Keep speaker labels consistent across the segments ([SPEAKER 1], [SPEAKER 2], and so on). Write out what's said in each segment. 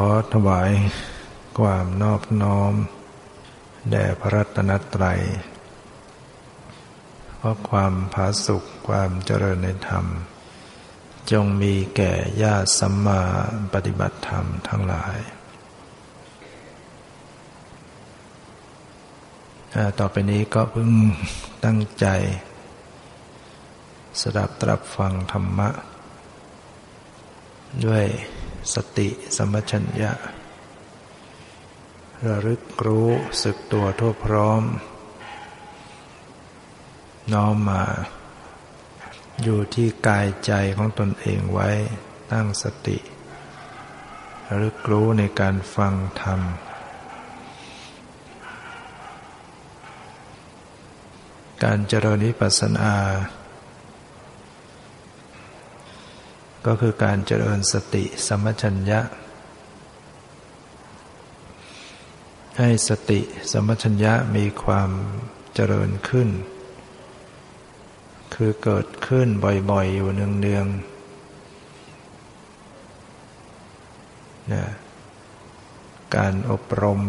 [SPEAKER 1] อถวายความนอบน้อม แด่พระรัตนตรัย เพราะความผาสุขความเจริญในธรรม จงมีแก่ญาติสัมมาปฏิบัติธรรมทั้งหลาย ต่อไปนี้ก็เพิ่งตั้งใจ สดับตรับฟังธรรมะ ด้วย สติสมัชัญญะ ระลึกรู้สึกตัวทั่วพร้อม น้อมมา อยู่ที่กายใจของตนเองไว้ตั้งสติ ระลึกรู้ในการฟังธรรมการเจริญวิปัสสนา ก็คือการเจริญสติสมัชัญญะ ให้สติสมัชัญญะมีความเจริญขึ้น คือเกิดขึ้นบ่อยๆ อยู่เนืองๆนะการอบรม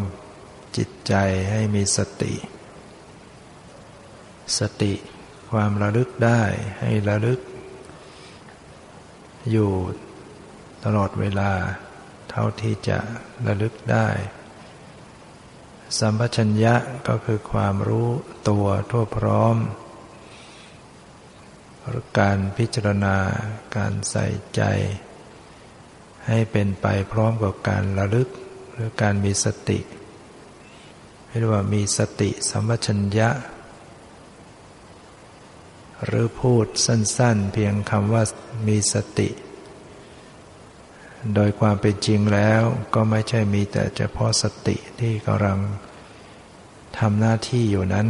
[SPEAKER 1] จิตใจให้มีสติ สติความระลึกได้ให้ระลึก อยู่ตลอดเวลา เท่าที่จะระลึกได้ สัมปชัญญะก็คือความรู้ตัวทั่วพร้อม การพิจารณาการใส่ใจ ให้เป็นไปพร้อมกับการระลึก หรือการมีสติเรียกว่ามีสติสัมปชัญญะ หรือพูดสั้นๆ เพียงคำว่ามีสติ โดยความเป็นจริงแล้วก็ไม่ใช่มีแต่เฉพาะสติที่กำลังทำหน้าที่อยู่นั้น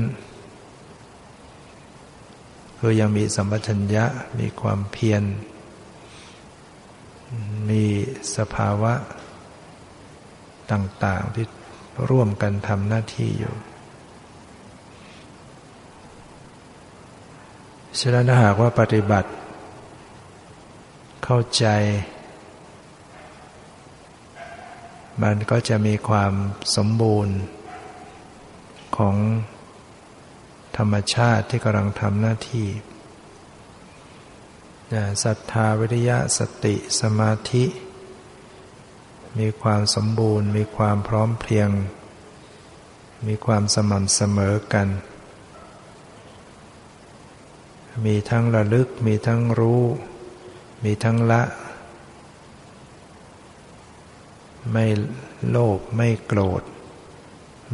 [SPEAKER 1] คือยังมีสัมปชัญญะมีความเพียร มีสภาวะต่างๆที่ร่วมกันทำหน้าที่อยู่ ฉะนั้นถ้าหากว่าปฏิบัติ เข้าใจ มันก็จะมีความสมบูรณ์ ของธรรมชาติที่กำลังทำหน้าที่ศรัทธาวิริยะสติสมาธิ มีความสมบูรณ์ มีความพร้อมเพรียง มีความสม่ำเสมอกัน มีทั้งระลึก มีทั้งรู้ มีทั้งละ ไม่โลภไม่โกรธ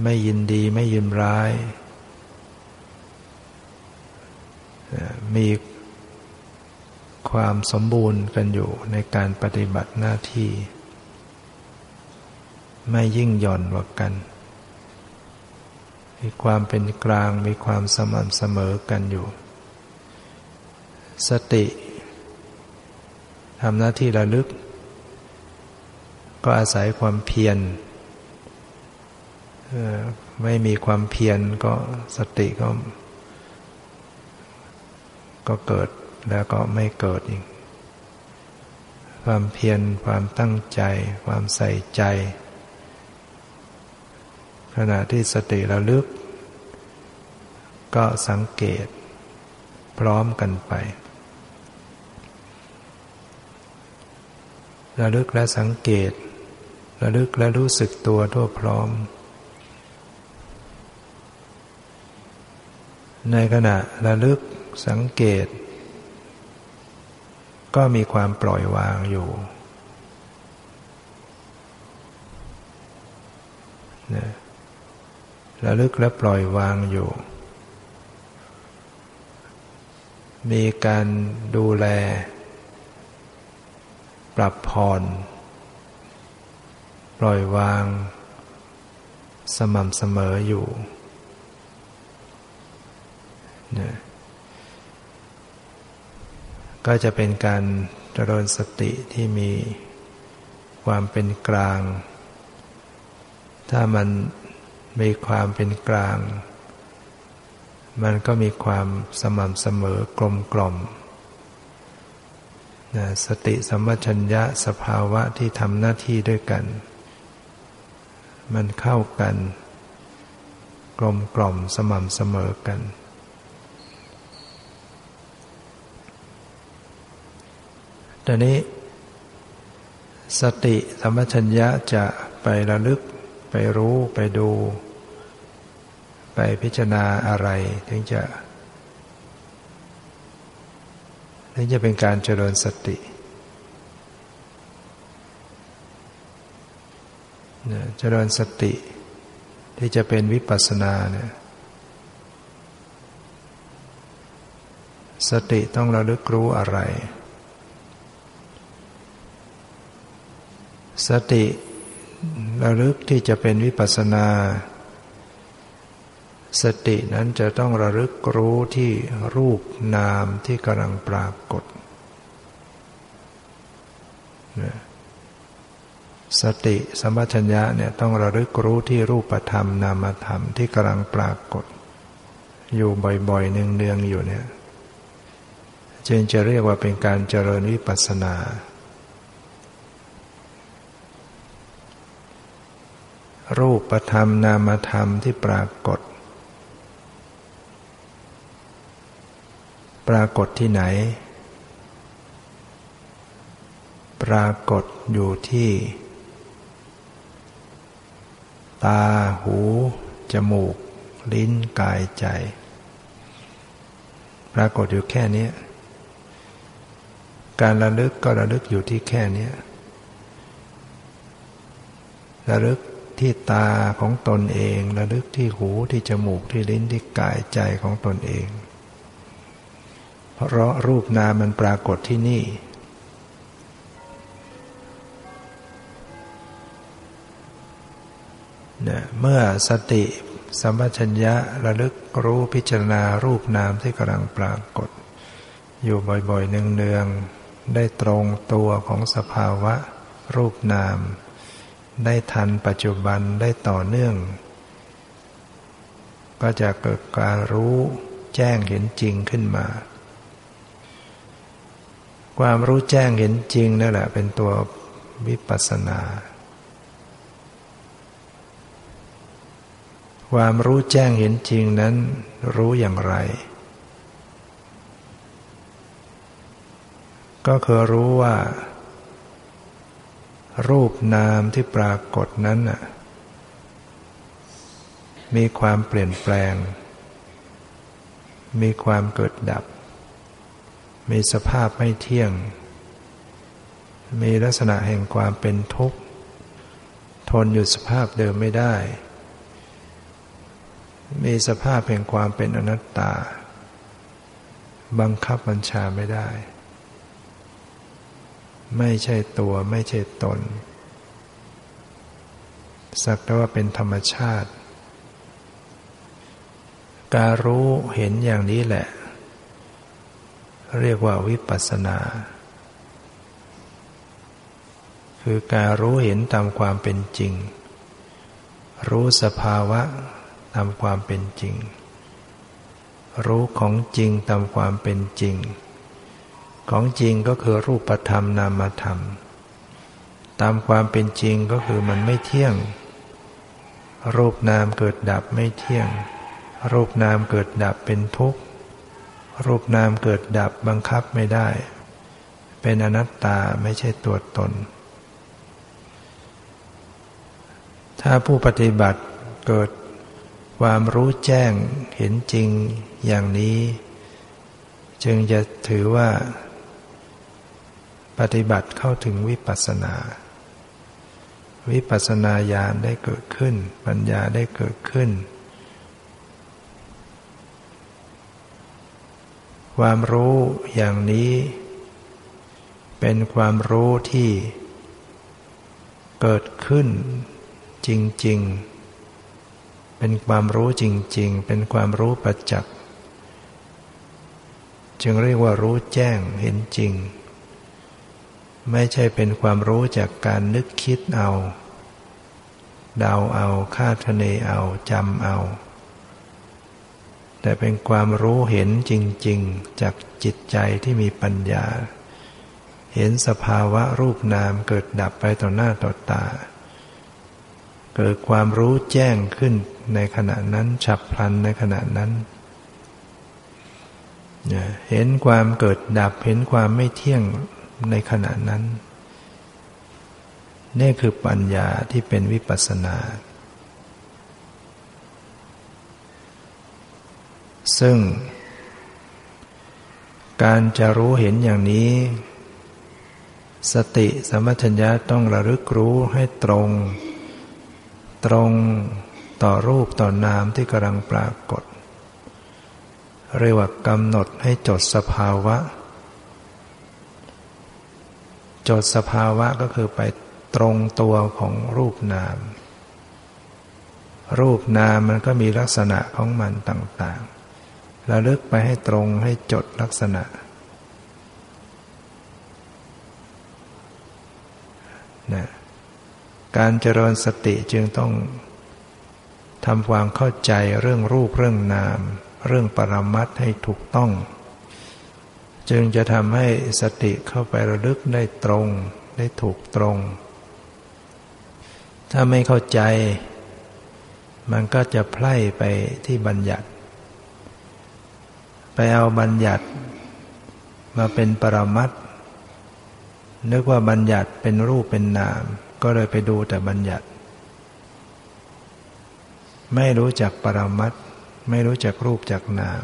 [SPEAKER 1] ไม่ยินดีไม่ยินร้าย มีความสมบูรณ์กันอยู่ในการปฏิบัติหน้าที่ ไม่ยิ่งหย่อนกว่ากัน มีความเป็นกลางมีความสม่ำเสมอกันอยู่ สติทำหน้าที่ระลึก ก็อาศัยความเพียรไม่มีความเพียรก็สติก็ ก็เกิดแล้วก็ไม่เกิดอีกความเพียรความตั้งใจ ความใส่ใจ ขณะที่สติระลึก ก็สังเกต พร้อมกันไป ระลึกและสังเกต ระลึกและรู้สึกตัวทั่วพร้อม ในขณะระลึกสังเกต ก็มีความปล่อยวางอยู่ระลึกและปล่อยวางอยู่ มีการดูแล ปรับผ่อน ปล่อยวาง สม่ำเสมออยู่นะก็จะเป็นการเจริญสติที่มีความเป็นกลาง ถ้ามันมีความเป็นกลาง มันก็มีความสม่ำเสมอกลมกล่อม สติสัมปชัญญะสภาวะที่ทำหน้าที่ด้วยกัน มันเข้ากัน กลมกล่อมสม่ำเสมอกัน ตอนนี้ สติสัมปชัญญะจะไประลึกไปรู้ไปดู ไปพิจารณาอะไรถึงจะ ถึงจะเป็นการเจริญสติเจริญสติ ที่จะเป็นวิปัสสนาเนี่ยสติต้องระลึกรู้อะไร สติระลึกที่จะเป็นวิปัสสนา สตินั้นจะต้องระลึกรู้ที่รูปนามที่กำลังปรากฏ สติสัมปชัญญะเนี่ยต้องระลึกรู้ที่รูปธรรมนามธรรมที่กำลังปรากฏ อยู่บ่อยๆเนืองๆอยู่เนี่ยจึงจะเรียกว่าเป็นการเจริญวิปัสสนา รูปธรรมนามธรรมที่ปรากฏ ปรากฏที่ไหน ปรากฏอยู่ที่ ตาหู จมูก ลิ้นกายใจ ปรากฏอยู่แค่นี้การระลึกก็ระลึกอยู่ที่แค่นี้ระลึกที่ตาของตนเอง ระลึกที่หูที่จมูกที่ลิ้นที่กายใจของตนเอง เพราะรูปนามมันปรากฏที่นี่เนี่ยเมื่อสติสัมปชัญญะระลึกรู้พิจารณารูปนามที่กำลังปรากฏ อยู่บ่อยๆเนืองๆได้ตรงตัวของสภาวะ รูปนาม ได้ทันปัจจุบันได้ต่อเนื่อง ก็จะเกิดการรู้แจ้งเห็นจริงขึ้นมา ความรู้แจ้งเห็นจริงนั่นแหละ เป็นตัววิปัสสนา ความรู้แจ้งเห็นจริงนั้นรู้อย่างไร ก็คือรู้ว่า รูปนามที่ปรากฏนั้นมีความเปลี่ยนแปลง มีความเกิดดับ มีสภาพไม่เที่ยง มีลักษณะแห่งความเป็นทุกข์ ทนอยู่สภาพเดิมไม่ได้ มีสภาพแห่งความเป็นอนัตตา บังคับบัญชาไม่ได้ ไม่ใช่ตัวไม่ใช่ตน สักแต่ว่าเป็นธรรมชาติ การรู้เห็นอย่างนี้แหละ เรียกว่าวิปัสสนา คือการรู้เห็นตามความเป็นจริง รู้สภาวะตามความเป็นจริง รู้ของจริงตามความเป็นจริง ของจริงก็คือรูปธรรมนามธรรม ตามความเป็นจริงก็คือมันไม่เที่ยง รูปนามเกิดดับไม่เที่ยง รูปนามเกิดดับเป็นทุกข์ รูปนามเกิดดับบังคับไม่ได้ เป็นอนัตตาไม่ใช่ตัวตน ถ้าผู้ปฏิบัติเกิดความรู้แจ้งเห็นจริงอย่างนี้ จึงจะถือว่า ปฏิบัติเข้าถึงวิปัสสนา วิปัสสนาญาณได้เกิดขึ้น ปัญญาได้เกิดขึ้น ความรู้อย่างนี้ เป็นความรู้ที่ เกิดขึ้นจริง ๆ เป็นความรู้จริง ๆ เป็นความรู้ประจักษ์จึงเรียกว่ารู้แจ้งเห็นจริง ไม่ใช่เป็นความรู้จากการนึกคิดเอา เดาเอาคาดคะเนเอาจำเอา แต่เป็นความรู้เห็นจริง ๆ จากจิตใจที่มีปัญญา เห็นสภาวะรูปนามเกิดดับไปต่อหน้าต่อตา เกิดความรู้แจ้งขึ้นในขณะนั้นฉับพลันในขณะนั้น เห็นความเกิดดับ เห็นความไม่เที่ยงในขณะนั้น นี่คือปัญญาที่เป็นวิปัสสนา ซึ่ง การจะรู้เห็นอย่างนี้ สติสมัชัญญาต้องระลึกรู้ให้ตรง ตรงต่อรูปต่อนามที่กำลังปรากฏ เรียกว่ากำหนดให้จดสภาวะ จดสภาวะก็คือไปตรงตัวของรูปนาม รูปนามมันก็มีลักษณะของมันต่างๆ ระลึกไปให้ตรงให้จดลักษณะนะการเจริญสติจึงต้องทำความเข้าใจเรื่องรูปเรื่องนาม เรื่องปรมัตให้ถูกต้อง จึงจะทำให้สติเข้าไประลึกได้ตรง ได้ถูกตรง ถ้าไม่เข้าใจ มันก็จะไพล่ไปที่บัญญัติ ไปเอาบัญญัติมาเป็นปรมัตนึกว่าบัญญัติเป็นรูปเป็นนาม ก็เลยไปดูแต่บัญญัติ ไม่รู้จักปรมัตไม่รู้จักรูปจักนาม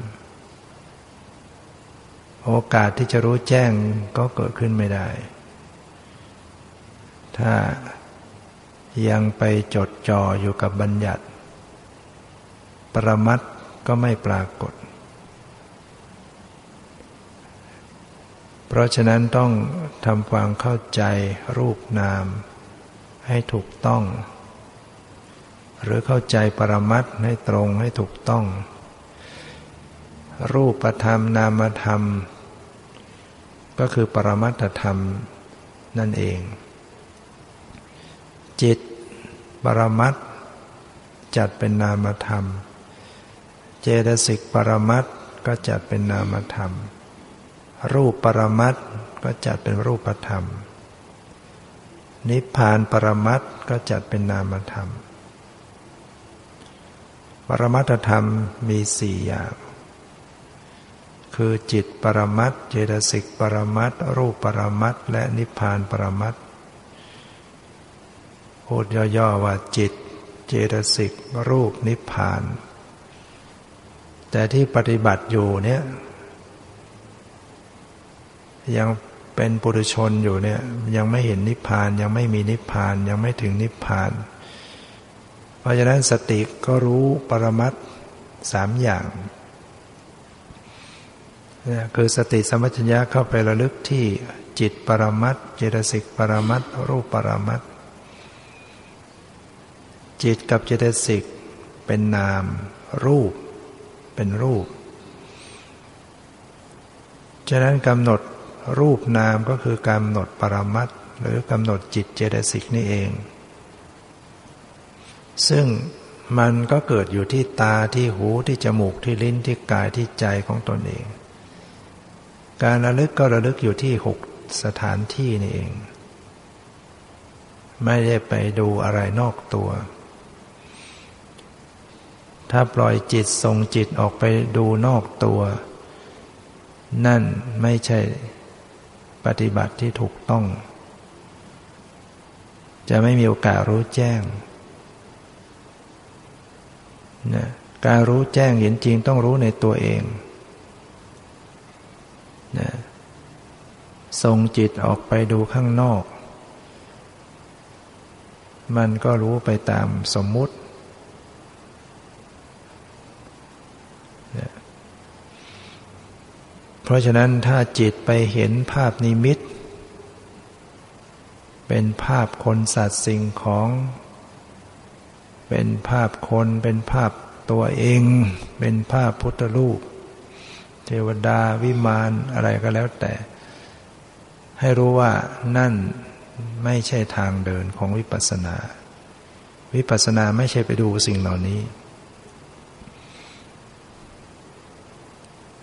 [SPEAKER 1] โอกาสที่จะรู้แจ้งก็เกิดขึ้นไม่ได้ ถ้ายังไปจดจ่ออยู่กับบัญญัติ ปรมัตก็ไม่ปรากฏ เพ ราะฉะนั้นต้องทำความเข้าใจรูปนาม ให้ถูกต้อง หรือเข้าใจปรมัตให้ตรงให้ถูกต้อง รูปธรรมนามธรรม ก็คือปรมัตธรรมนั่นเอง จิตปรมัตจัดเป็นนามธรรม เจตสิกปรมัตก็จัดเป็นนามธรรม รูปปรมัตก็จัดเป็นรูปธรรม นิพพานปรมัตก็จัดเป็นนามธรรม ปรมัตธรรมมีสี่อย่าง คือจิตปรมัตเจตสิกปรมัตรูปปรมัตและนิพพานปรมัตพูดย่อๆว่าจิต เจตสิกรูปนิพพาน แต่ที่ปฏิบัติอยู่เนี่ย ยังเป็นปุถุชนอยู่เนี่ย ยังไม่เห็นนิพพานยังไม่มีนิพพานยังไม่ถึงนิพพาน เพราะฉะนั้นสติก็รู้ปรมัตสามอย่างนี่คือสติสมัชัญญะเข้าไประลึกที่จิตปรมัตเจตสิกปรมัตรูปปรมัตจิตกับเจตสิกเป็นนาม รูป เป็นรูป ฉะนั้นกำหนด รูปนามก็คือกำหนดปรมัตหรือกำหนดจิตเจตสิกนี่เอง ซึ่งมันก็เกิดอยู่ที่ตาที่หูที่จมูกที่ลิ้นที่กายที่ใจของตนเอง การระลึกก็ระลึกอยู่ที่หกสถานที่นี่เอง ไม่ได้ไปดูอะไรนอกตัว ถ้าปล่อยจิตส่งจิตออกไปดูนอกตัว นั่นไม่ใช่ ปฏิบัติที่ถูกต้อง จะไม่มีโอกาสรู้แจ้งนะการรู้แจ้งเห็นจริงต้องรู้ในตัวเองนะส่งจิตออกไปดูข้างนอก มันก็รู้ไปตามสมมุตินะ เพราะฉะนั้นถ้าจิตไปเห็นภาพนิมิต เป็นภาพคนสัตว์สิ่งของ เป็นภาพคนเป็นภาพตัวเอง เป็นภาพพุทธรูป เทวดาวิมานอะไรก็แล้วแต่ ให้รู้ว่านั่นไม่ใช่ทางเดินของวิปัสสนา วิปัสสนาไม่ใช่ไปดูสิ่งเหล่านี้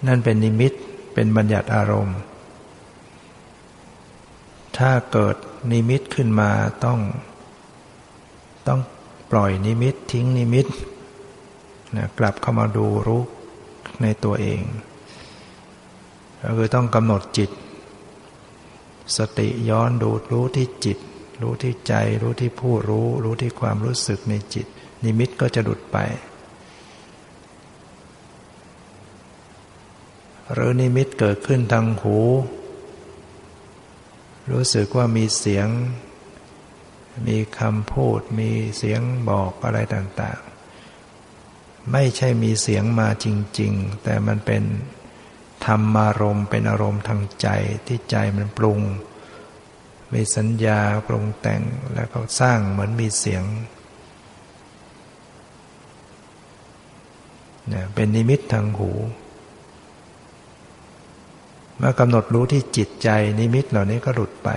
[SPEAKER 1] นั่นเป็นนิมิต เป็นบัญญัติอารมณ์ ถ้าเกิดนิมิตขึ้นมาต้อง ต้องปล่อยนิมิตทิ้งนิมิตนะกลับเข้ามาดูรู้ในตัวเองก็คือต้องกำหนดจิต สติย้อนดูรู้ที่จิต รู้ที่ใจ รู้ที่ผู้รู้ รู้ที่ความรู้สึกในจิต นิมิตก็จะหลุดไป หรือนิมิตเกิดขึ้นทางหู รู้สึกว่ามีเสียง มีคำพูด มีเสียงบอกอะไรต่าง ๆ ไม่ใช่มีเสียงมาจริง ๆ แต่มันเป็นธรรมารมณ์เป็นอารมณ์ทางใจที่ใจมันปรุง มีสัญญาปรุงแต่งแล้วก็สร้างเหมือนมีเสียงเนี่ยเป็นนิมิตทางหู เมื่อกำหนดรู้ที่จิตใจนิมิตเหล่านี้ก็หลุดไป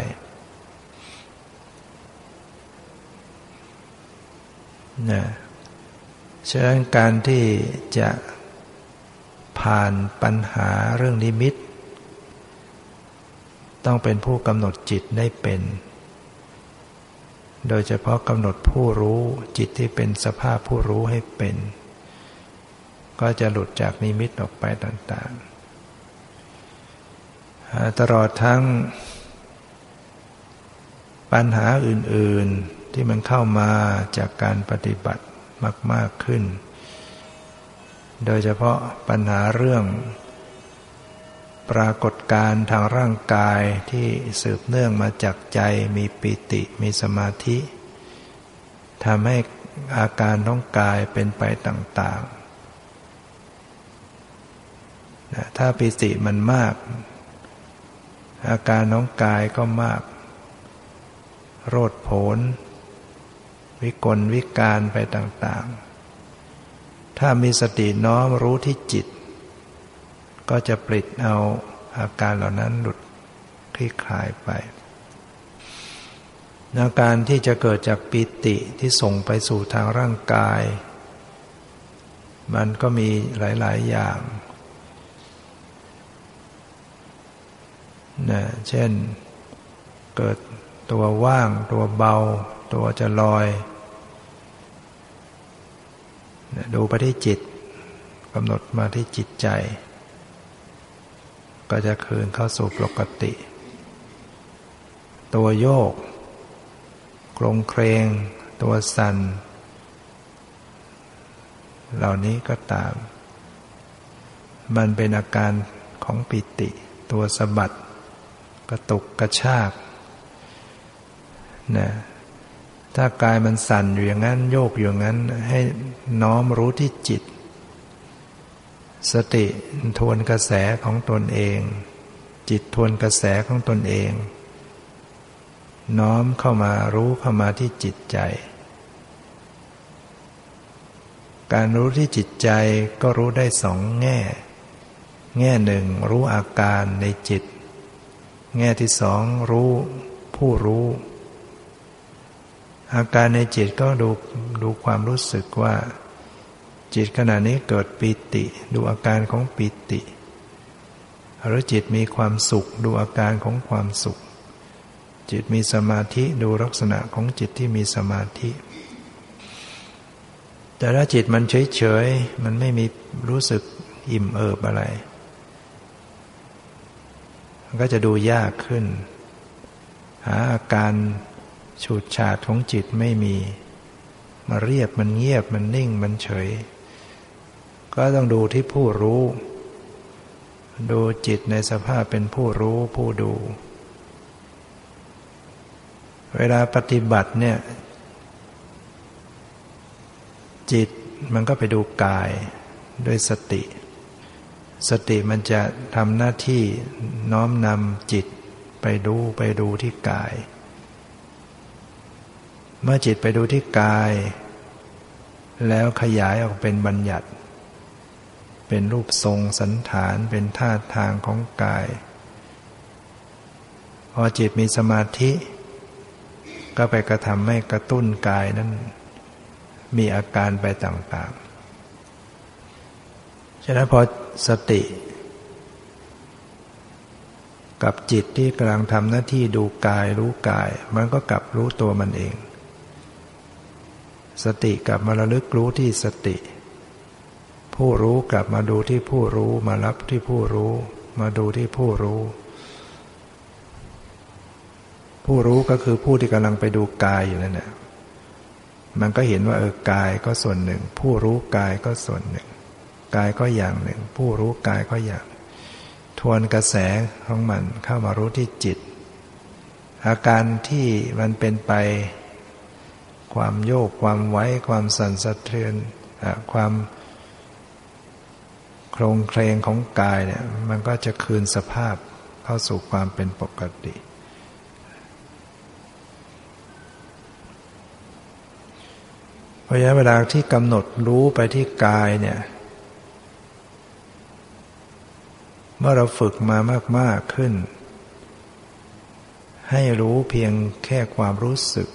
[SPEAKER 1] นะฉะนั้นการที่จะผ่านปัญหาเรื่องนิมิต ต้องเป็นผู้กำหนดจิตได้เป็น โดยเฉพาะกำหนดผู้รู้จิตที่เป็นสภาพผู้รู้ให้เป็น ก็จะหลุดจากนิมิตออกไปต่าง ๆ ตลอดทั้งปัญหาอื่น ๆที่มันเข้ามาจากการปฏิบัติมาก ๆขึ้น โดยเฉพาะปัญหาเรื่อง ปรากฏการทางร่างกายที่สืบเนื่องมาจากใจมีปิติมีสมาธิทำให้อาการท้องกายเป็นไปต่างๆ ถ้าปิติมันมาก อาการน้องกายก็มาก โรดโผน วิกลวิการไปต่างๆ ถ้ามีสติน้อมรู้ที่จิต ก็จะปลิดเอาอาการเหล่านั้นหลุดคลี่คลายไปอาการที่จะเกิดจากปิติที่ส่งไปสู่ทางร่างกาย มันก็มีหลาย ๆ อย่าง นะเช่น เกิดตัวว่าง ตัวเบา ตัวจะลอยดูไปที่จิตกำหนดมาที่จิตใจ ก็จะคืนเข้าสู่ปกติ ตัวโยกกลงเครง ตัวสัน่นเหล่านี้ก็ตาม มันเป็นอาการของปิติ ตัวสะบัด กระตุกกระชากนะถ้ากายมันสั่นอยู่อย่างนั้น โยกอยู่อย่างนั้น ให้น้อมรู้ที่จิต สติทวนกระแสของตนเอง จิตทวนกระแสของตนเอง น้อมเข้ามารู้เข้ามาที่จิตใจ การรู้ที่จิตใจก็รู้ได้สองแง่ แง่หนึ่งรู้อาการในจิต แง่ที่สองรู้ผู้รู้ อาการในจิตก็ดูดูความรู้สึกว่า จิตขณะนี้เกิดปิติ ดูอาการของปิติ หรือจิตมีความสุข ดูอาการของความสุข จิตมีสมาธิดูลักษณะของจิตที่มีสมาธิ แต่ถ้าจิตมันเฉยๆมันไม่มีรู้สึกอิ่มเอิบอะไร มันก็จะดูยากขึ้น หาอาการฉูดฉาดของจิตไม่มี มาเรียบมันเงียบมันนิ่งมันเฉย ก็ต้องดูที่ผู้รู้ ดูจิตในสภาพเป็นผู้รู้ผู้ดู เวลาปฏิบัติเนี่ย จิตมันก็ไปดูกายด้วยสติ สติมันจะทำหน้าที่น้อมนำจิตไปดูไปดูที่กาย เมื่อจิตไปดูที่กาย แล้วขยายออกเป็นบัญญัติ เป็นรูปทรงสันฐานเป็นท่าทางของกาย พอจิตมีสมาธิ ก็ไปกระทำให้กระตุ้นกายนั้น มีอาการไปต่างๆ ฉะนั้นพอ สติ กับจิตที่กำลังทำหน้าที่ดูกายรู้กาย มันก็กลับรู้ตัวมันเอง สติกลับมาระลึกรู้ที่สติ ผู้รู้กลับมาดูที่ผู้รู้มารับที่ผู้รู้ มาดูที่ผู้รู้ ผู้รู้ก็คือผู้ที่กำลังไปดูกายอยู่นั่นแหละมันก็เห็นว่าเออกายก็ส่วนหนึ่ง ผู้รู้กายก็ส่วนหนึ่ง กายก็อย่างหนึ่ง ผู้รู้กายก็อย่าง ทวนกระแสของมันเข้ามารู้ที่จิต อาการที่มันเป็นไป ความโยกความไว้ ความสั่นสะเทือนความโครงเคลงของกายเนี่ยมันก็จะคืนสภาพเข้าสู่ความเป็นปกติ เพราะฉะนั้นเวลาที่กำหนดรู้ไปที่กายเนี่ย เมื่อเราฝึกมามาก ๆ ขึ้น ให้รู้เพียงแค่ความรู้สึก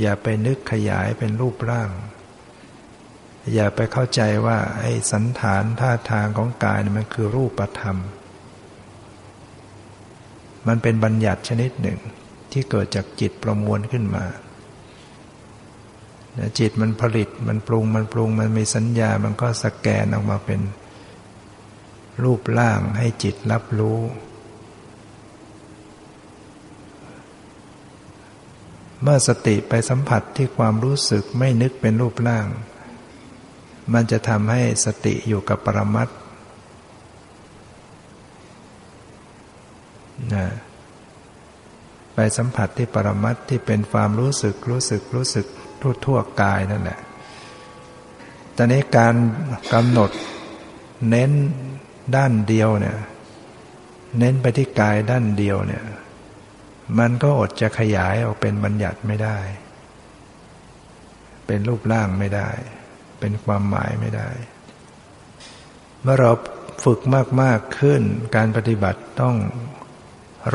[SPEAKER 1] อย่าไปนึกขยายเป็นรูปร่าง อย่าไปเข้าใจว่าไอ้สันฐานท่าทางของกายมันคือรูปธรรม มันเป็นบัญญัติชนิดหนึ่งที่เกิดจากจิตประมวลขึ้นมาจิตมันผลิตมันปรุงมันปรุงมันมีสัญญามันก็สแกนออกมาเป็น รูปร่างให้จิตรับรู้ เมื่อสติไปสัมผัสที่ความรู้สึกไม่นึกเป็นรูปร่าง มันจะทำให้สติอยู่กับปรมัตนะไปสัมผัสที่ปรมัตที่เป็นความรู้สึกรู้สึกรู้สึกทั่วทั่วกายนั่นแหละตอนนี้การกำหนดเน้น ด้านเดียวเนี่ย เน้นไปที่กายด้านเดียวเนี่ย มันก็อดจะขยายออกเป็นบัญญัติไม่ได้ เป็นรูปร่างไม่ได้ เป็นความหมายไม่ได้ เมื่อเราฝึกมาก ๆ ขึ้น การปฏิบัติต้อง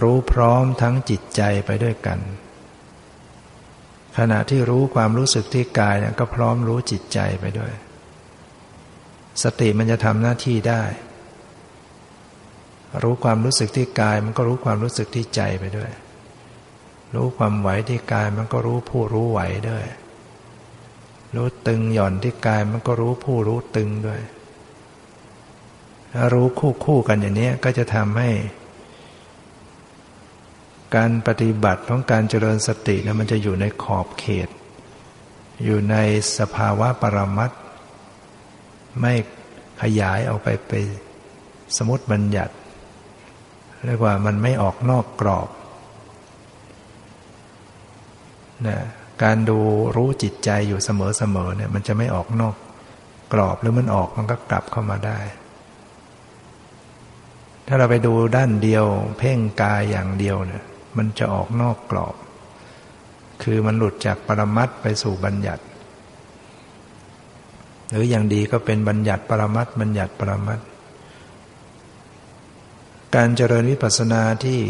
[SPEAKER 1] รู้พร้อมทั้งจิตใจไปด้วยกัน ขณะที่รู้ความรู้สึกที่กายเนี่ยก็พร้อมรู้จิตใจไปด้วย สติมันจะทำหน้าที่ได้ รู้ความรู้สึกที่กาย มันก็รู้ความรู้สึกที่ใจไปด้วย รู้ความไหวที่กายมันก็รู้ผู้รู้ไหวด้วย รู้ตึงหย่อนที่กายมันก็รู้ผู้รู้ตึงด้วยถ้ารู้คู่คู่กันอย่างนี้ก็จะทำให้ การปฏิบัติของการเจริญสตินะมันจะอยู่ในขอบเขต อยู่ในสภาวะปรมัตไม่ขยายออกไปไปสมมติบัญญัติ เรียกว่ามันไม่ออกนอกกรอบนะการดูรู้จิตใจอยู่เสมอๆเนี่ย มันจะไม่ออกนอกกรอบหรือมันออกมันก็กลับเข้ามาได้ ถ้าเราไปดูด้านเดียว เพ่งกายอย่างเดียวเนี่ย มันจะออกนอกกรอบ คือมันหลุดจากปรมัตไปสู่บัญญัติ หรืออย่างดีก็เป็นบัญญัติปรมัตบัญญัติปรมัต การเจริญวิปัสสนาที่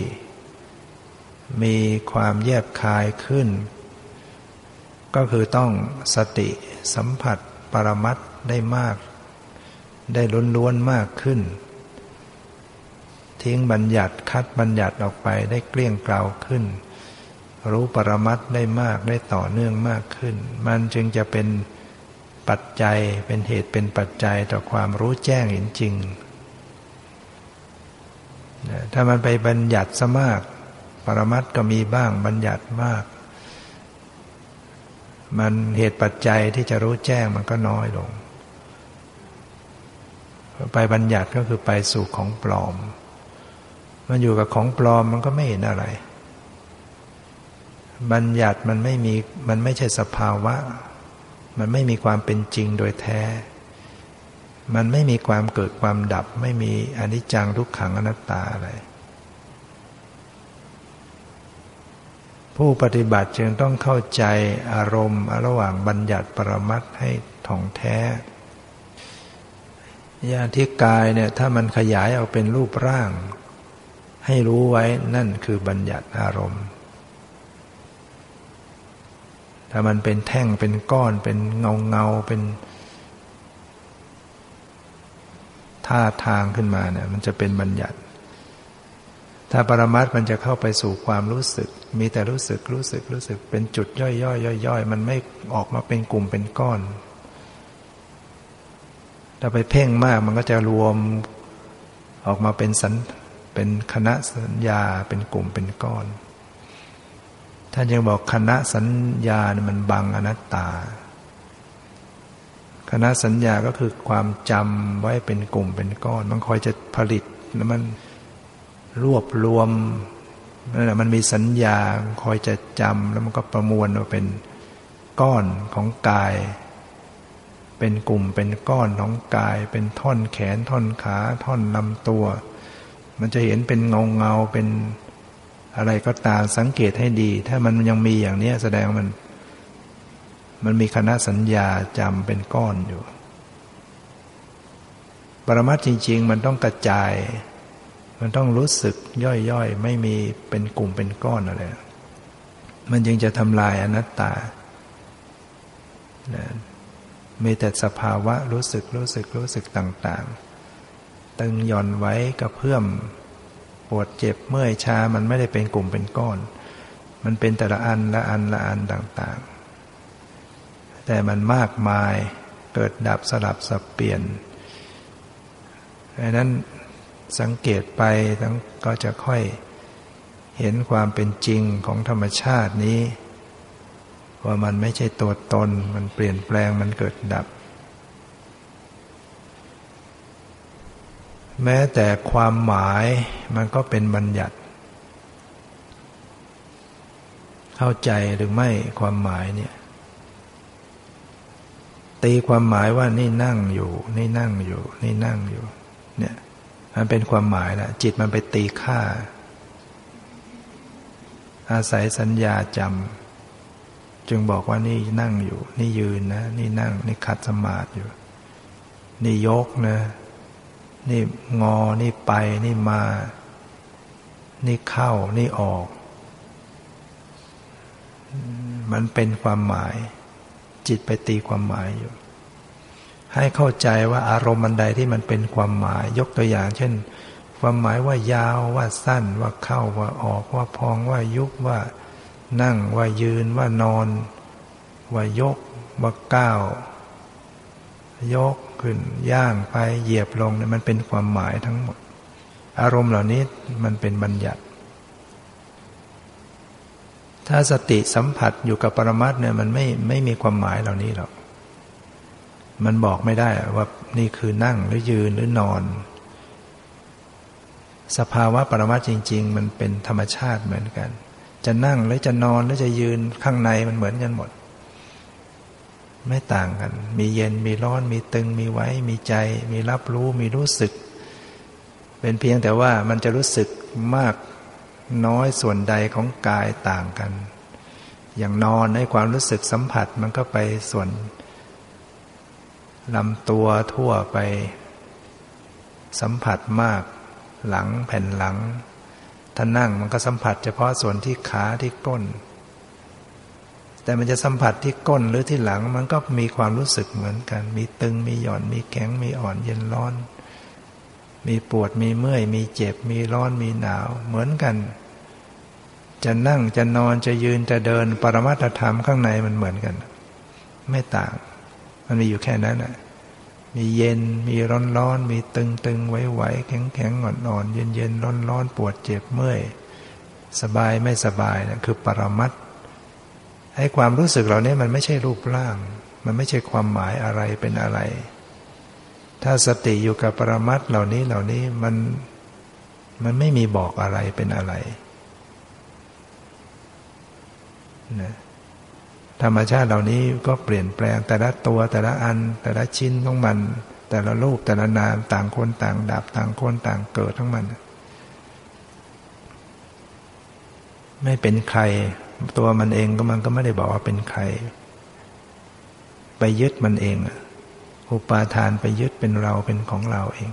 [SPEAKER 1] มีความแยบคายขึ้น ก็คือต้องสติสัมผัสปรมัตได้มาก ได้ล้นล้วนมากขึ้น ทิ้งบัญญัติคัดบัญญัติออกไปได้เกลี้ยงเกลาขึ้น รู้ปรมัตได้มากได้ต่อเนื่องมากขึ้น มันจึงจะเป็นปัจจัยเป็นเหตุเป็นปัจจัยต่อความรู้แจ้งเห็นจริง ถ้ามันไปบัญญัติซะมาก ปรมัตก็มีบ้างบัญญัติมาก มันเหตุปัจจัยที่จะรู้แจ้งมันก็น้อยลง ไปบัญญัติก็คือไปสู่ของปลอม มันอยู่กับของปลอมมันก็ไม่เห็นอะไร บัญญัติมันไม่มีมันไม่ใช่สภาวะ มันไม่มีความเป็นจริงโดยแท้ มันไม่มีความเกิดความดับ ไม่มีอนิจจังทุกขังอนัตตาอะไร ผู้ปฏิบัติจึงต้องเข้าใจอารมณ์ระหว่างบัญญัติปรมัตให้ถ่องแท้ยาที่กายเนี่ยถ้ามันขยายออกเป็นรูปร่าง ให้รู้ไว้นั่นคือบัญญัติอารมณ์ ถ้ามันเป็นแท่งเป็นก้อนเป็นเงาเงาเป็น ท่าทางขึ้นมาเนี่ยมันจะเป็นบัญญัติ ถ้าปรมัตมันจะเข้าไปสู่ความรู้สึก มีแต่รู้สึกรู้สึกรู้สึก เป็นจุดย่อยย่อยย่อยย่อยมันไม่ออกมาเป็นกลุ่มเป็นก้อนถ้าไปเพ่งมากมันก็จะรวมออกมาเป็นสันเป็นคณะสัญญาเป็นกลุ่มเป็นก้อนท่านยังบอกคณะสัญญาเนี่ยมันบังอนัตตา คณะสัญญาก็คือความจำไว้เป็นกลุ่มเป็นก้อน มันคอยจะผลิตแล้วมันรวบรวมนั่นแหละมันมีสัญญาคอยจะจำแล้วมันก็ประมวลมาเป็นก้อนของกาย เป็นกลุ่มเป็นก้อนของกาย เป็นท่อนแขนท่อนขาท่อนลำตัว มันจะเห็นเป็นเงาเงาเป็นอะไรก็ตามสังเกตให้ดี ถ้ามันยังมีอย่างนี้แสดงมัน มันมีคณะสัญญาจำเป็นก้อนอยู่ ปรมัตจริง ๆ มันต้องกระจาย มันต้องรู้สึกย่อยๆ ไม่มีเป็นกลุ่มเป็นก้อนอะไร มันยังจะทำลายอนัตตามีแต่สภาวะรู้สึกรู้สึกรู้สึกต่าง ๆ ตึงหย่อนไว้กระเพื่อมปวดเจ็บเมื่อยชา มันไม่ได้เป็นกลุ่มเป็นก้อน มันเป็นแต่ละอันละอันละอันต่าง ๆ แต่มันมากมายเกิดดับสลับสับเปลี่ยนดังนั้นสังเกตไปทั้งก็จะค่อยเห็นความเป็นจริงของธรรมชาตินี้ ว่ามันไม่ใช่ตัวตน มันเปลี่ยนแปลงมันเกิดดับ แม้แต่ความหมายมันก็เป็นบัญญัติ เข้าใจหรือไม่ความหมายเนี่ย ตีความหมายว่านี่นั่งอยู่ นี่นั่งอยู่ นี่นั่งอยู่ เนี่ยมันเป็นความหมายแหละจิตมันไปตีค่า อาศัยสัญญาจำจึงบอกว่านี่นั่งอยู่ นี่ยืนนะ นี่นั่ง นี่ขัดสมาธิอยู่ นี่ยกนะ นี่งอ นี่ไป นี่มา นี่เข้า นี่ออก มันเป็นความหมาย จิตไปตีความหมายอยู่ ให้เข้าใจว่าอารมณ์ันใดที่มันเป็นความหมาย ยกตัวอย่าง เช่น ความหมายว่ายาวว่าสั้นว่าเข้าว่าออกว่าพองว่ายุบว่านั่งว่ายืนว่านอน ว่ายกว่าก้าวยกขึ้นย่างไปเหยียบลงเนี่ยมันเป็นความหมายทั้งหมด อารมณ์เหล่านี้มันเป็นบัญญัติ ถ้าสติสัมผัสอยู่กับปรมัตเนี่ยมันไม่ไม่มีความหมายเหล่านี้หรอก มันบอกไม่ได้ว่านี่คือนั่งหรือยืนหรือนอน สภาวะปรมัตจริง ๆ มันเป็นธรรมชาติเหมือนกัน จะนั่งหรือจะนอนหรือจะยืนข้างในมันเหมือนกันหมด ไม่ต่างกัน มีเย็นมีร้อน มีตึง มีไว้ มีใจ มีรับรู้ มีรู้สึก เป็นเพียงแต่ว่ามันจะรู้สึกมาก น้อยส่วนใดของกายต่างกัน อย่างนอนในความรู้สึกสัมผัสมันก็ไปส่วนลำตัวทั่วไป สัมผัสมาก หลังแผ่นหลัง ถ้านั่งมันก็สัมผัสเฉพาะส่วนที่ขาที่ก้น แต่มันจะสัมผัสที่ก้นหรือที่หลังมันก็มีความรู้สึกเหมือนกัน มีตึงมีหย่อนมีแข็งมีอ่อนเย็นร้อน มีปวดมีเมื่อย มีเจ็บ มีร้อนมีหนาว เหมือนกัน จะนั่งจะนอนจะยืนจะเดินปรมัตธรรมข้างในมันเหมือนกัน ไม่ต่าง มันมีอยู่แค่นั้นแหะมีเย็นมีร้อนร้อนมีตึงตึงไหวไหวแข็งแข็งอ่อนอ่อนเย็นเย็นร้อนร้อนปวดเจ็บเมื่อย สบายไม่สบายนะคือปรมัตไอ้ความรู้สึกเหล่านี้มันไม่ใช่รูปร่าง มันไม่ใช่ความหมายอะไรเป็นอะไร ถ้าสติอยู่กับปรมัตเหล่านี้เหล่านี้มันมันไม่มีบอกอะไรเป็นอะไรนะธรรมชาติเหล่านี้ก็เปลี่ยนแปลงแต่ละตัวแต่ละอัน แต่ละชิ้นของมัน แต่ละรูปแต่ละนามต่างคนต่างดับต่างคนต่างเกิดทั้งมัน ไม่เป็นใคร ตัวมันเองก็มันก็ไม่ได้บอกว่าเป็นใคร ไปยึดมันเองอุ อุปาทานไปยึดเป็นเราเป็นของเราเอง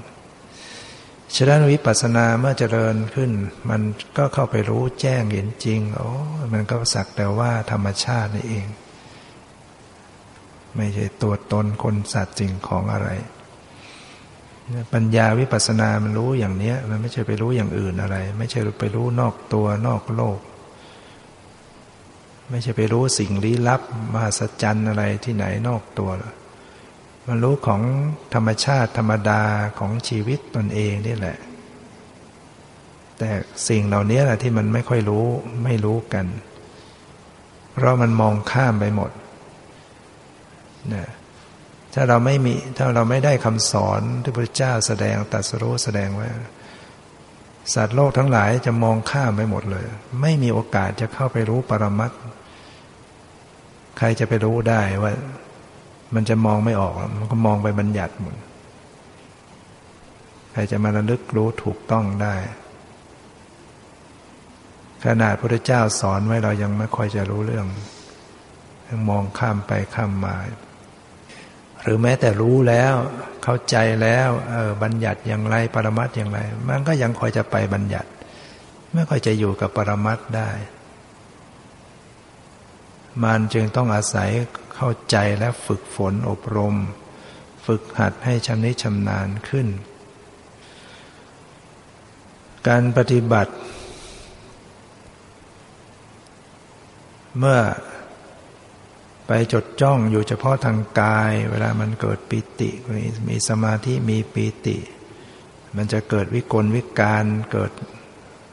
[SPEAKER 1] ฉะนั้นวิปัสสนาเมื่อเจริญขึ้น มันก็เข้าไปรู้แจ้งเห็นจริงโอ้มันก็สักแต่ว่าธรรมชาตินี่เอง ไม่ใช่ตัวตนคนสัตว์จริงของอะไรปัญญาวิปัสสนามันรู้อย่างเนี้ย มันไม่ใช่ไปรู้อย่างอื่นอะไร ไม่ใช่ไปรู้นอกตัวนอกโลก ไม่ใช่ไปรู้สิ่งลี้ลับมหัศจรรย์อะไรที่ไหนนอกตัวหรอ มันรู้ของธรรมชาติธรรมดาของชีวิตตนเองนี่แหละ แต่สิ่งเหล่านี้แหละที่มันไม่ค่อยรู้ไม่รู้กัน เพราะมันมองข้ามไปหมดนะถ้าเราไม่มีถ้าเราไม่ได้คำสอนที่พระเจ้าแสดงตัดสรู้แสดงไว้สัตว์โลกทั้งหลายจะมองข้ามไปหมดเลย ไม่มีโอกาสจะเข้าไปรู้ปรมัตใครจะไปรู้ได้ว่า มันจะมองไม่ออก มันก็มองไปบัญญัติหมดใครจะมาระลึกรู้ถูกต้องได้ ขนาดพระเจ้าสอนไว้เรายังไม่ค่อยจะรู้เรื่องยังมองข้ามไปข้ามมา หรือแม้แต่รู้แล้ว เข้าใจแล้วเออบัญญัติอย่างไรปรมัตอย่างไร มันก็ยังคอยจะไปบัญญัติ ไม่ค่อยจะอยู่กับปรมัตได้ มันจึงต้องอาศัย เข้าใจและฝึกฝนอบรม ฝึกหัดให้ชำนิชำนาญขึ้น การปฏิบัติ เมื่อไปจดจ้องอยู่เฉพาะทางกาย เวลามันเกิดปิติมีสมาธิมีปิติ มันจะเกิดวิกลวิการเกิด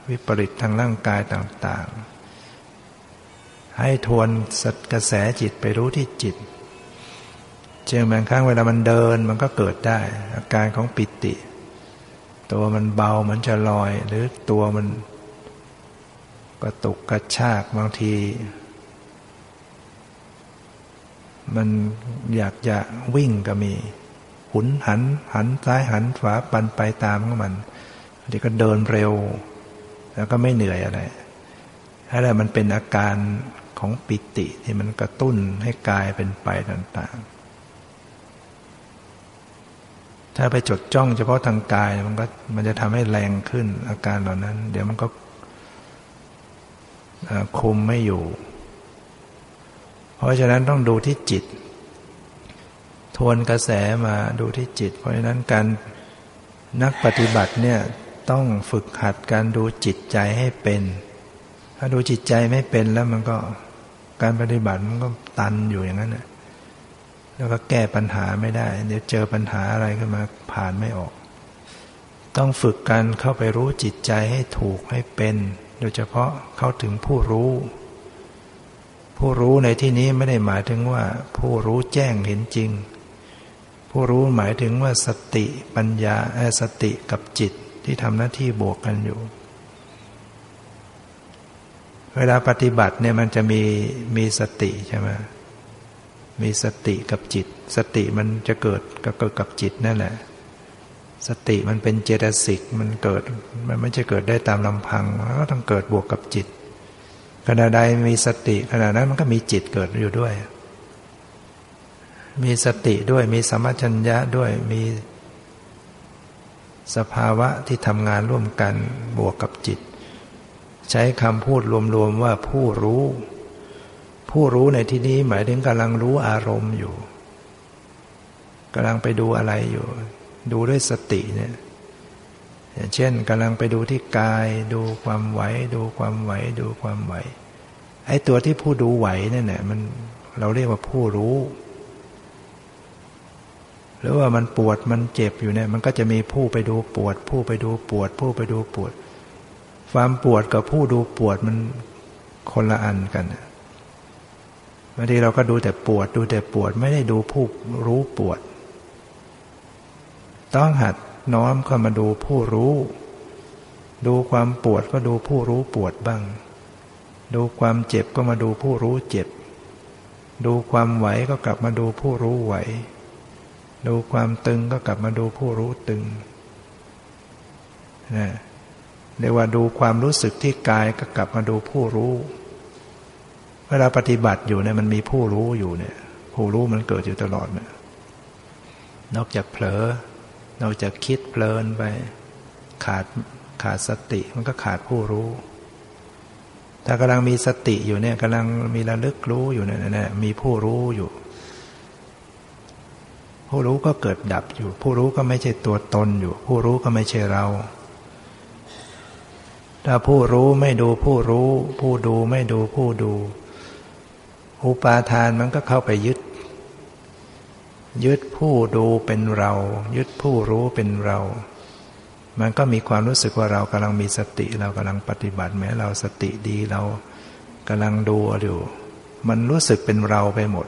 [SPEAKER 1] วิปริตทางร่างกายต่าง ๆ ให้ทวนสักระแสจิตไปรู้ที่จิตเช่นบางครั้งเวลามันเดินมันก็เกิดได้ อาการของปิติ ตัวมันเบามันจะลอย หรือตัวมันกระตุกกระชากบางที มันอยากจะวิ่งก็มี หุนหันหันซ้ายหันขวาปันไปตามของมันเดี๋ยวก็เดินเร็ว แล้วก็ไม่เหนื่อยอะไรอะไรมันเป็นอาการ ของปิติที่มันกระตุ้นให้กายเป็นไปต่าง ๆ ถ้าไปจดจ้องเฉพาะทางกายมันก็มันจะทำให้แรงขึ้นอาการเหล่านั้น เดี๋ยวมันก็คุมไม่อยู่ เพราะฉะนั้นต้องดูที่จิต ทวนกระแสมาดูที่จิต เพราะฉะนั้นการนักปฏิบัติเนี่ยต้องฝึกหัดการดูจิตใจให้เป็น ถ้าดูจิตใจไม่เป็นแล้วมันก็ การปฏิบัติมันก็ตันอยู่อย่างนั้นแล้วก็แก้ปัญหาไม่ได้ เดี๋ยวเจอปัญหาอะไรขึ้นมาผ่านไม่ออก ต้องฝึกการเข้าไปรู้จิตใจให้ถูกให้เป็น โดยเฉพาะเข้าถึงผู้รู้ ผู้รู้ในที่นี้ไม่ได้หมายถึงว่า ผู้รู้แจ้งเห็นจริง ผู้รู้หมายถึงว่าสติปัญญาสติกับจิตที่ทำหน้าที่บวกกันอยู่ เวลาปฏิบัติเนี่ยมันจะมีมีสติใช่ไหมมีสติกับจิต สติมันจะเกิดก็เกิดกับจิตนั่นแหละ สติมันเป็นเจตสิกมันเกิด มันไม่ใช่เกิดได้ตามลำพังมันก็ต้องเกิดบวกกับจิตขณะใดมีสติขณะนั้นมันก็มีจิตเกิดอยู่ด้วย มีสติด้วยมีสมัชัญญะด้วยมีสภาวะที่ทำงานร่วมกันบวกกับจิต ใช้คำพูดรวมๆว่าผู้รู้ ผู้รู้ในที่นี้หมายถึงกำลังรู้อารมณ์อยู่กำลังไปดูอะไรอยู่ ดูด้วยสติเนี่ยอย่างเช่นกำลังไปดูที่กาย ดูความไหว ดูความไหว ดูความไหวไอ้ตัวที่ผู้ดูไหวเนั่นแหละมันเราเรียกว่าผู้รู้ หรือว่ามันปวดมันเจ็บอยู่เนี่ย มันก็จะมีผู้ไปดูปวด ผู้ไปดูปวด ผู้ไปดูปวด ความปวดกับผู้ดูปวดมันคนละอันกันบางทีเราก็ดูแต่ปวด ดูแต่ปวดไม่ได้ดูผู้รู้ปวด ต้องหัดน้อมเข้ามาดูผู้รู้ ดูความปวดก็ดูผู้รู้ปวดบ้าง ดูความเจ็บก็มาดูผู้รู้เจ็บ ดูความไหวก็กลับมาดูผู้รู้ไหว ดูความตึงก็กลับมาดูผู้รู้ตึงนะ เรียกว่าดูความรู้สึกที่กายก็กลับมาดูผู้รู้ เวลาปฏิบัติอยู่เนี่ยมันมีผู้รู้อยู่เนี่ย ผู้รู้มันเกิดอยู่ตลอดเนี่ยนอกจากเผลอเราจะคิดเพลินไป ขาดขาดสติมันก็ขาดผู้รู้ ถ้ากำลังมีสติอยู่เนี่ยกำลังมีระลึกรู้อยู่เนี่ยนะมีผู้รู้อยู่ ผู้รู้ก็เกิดดับอยู่ ผู้รู้ก็ไม่ใช่ตัวตนอยู่ ผู้รู้ก็ไม่ใช่เรา ถ้าผู้รู้ไม่ดูผู้รู้ ผู้ดูไม่ดูผู้ดู อุปาทานมันก็เข้าไปยึด ยึดผู้ดูเป็นเรา ยึดผู้รู้เป็นเรา มันก็มีความรู้สึกว่าเรากำลังมีสติ เรากำลังปฏิบัติแม้เราสติดีเรากำลังดูอยู่มันรู้สึกเป็นเราไปหมด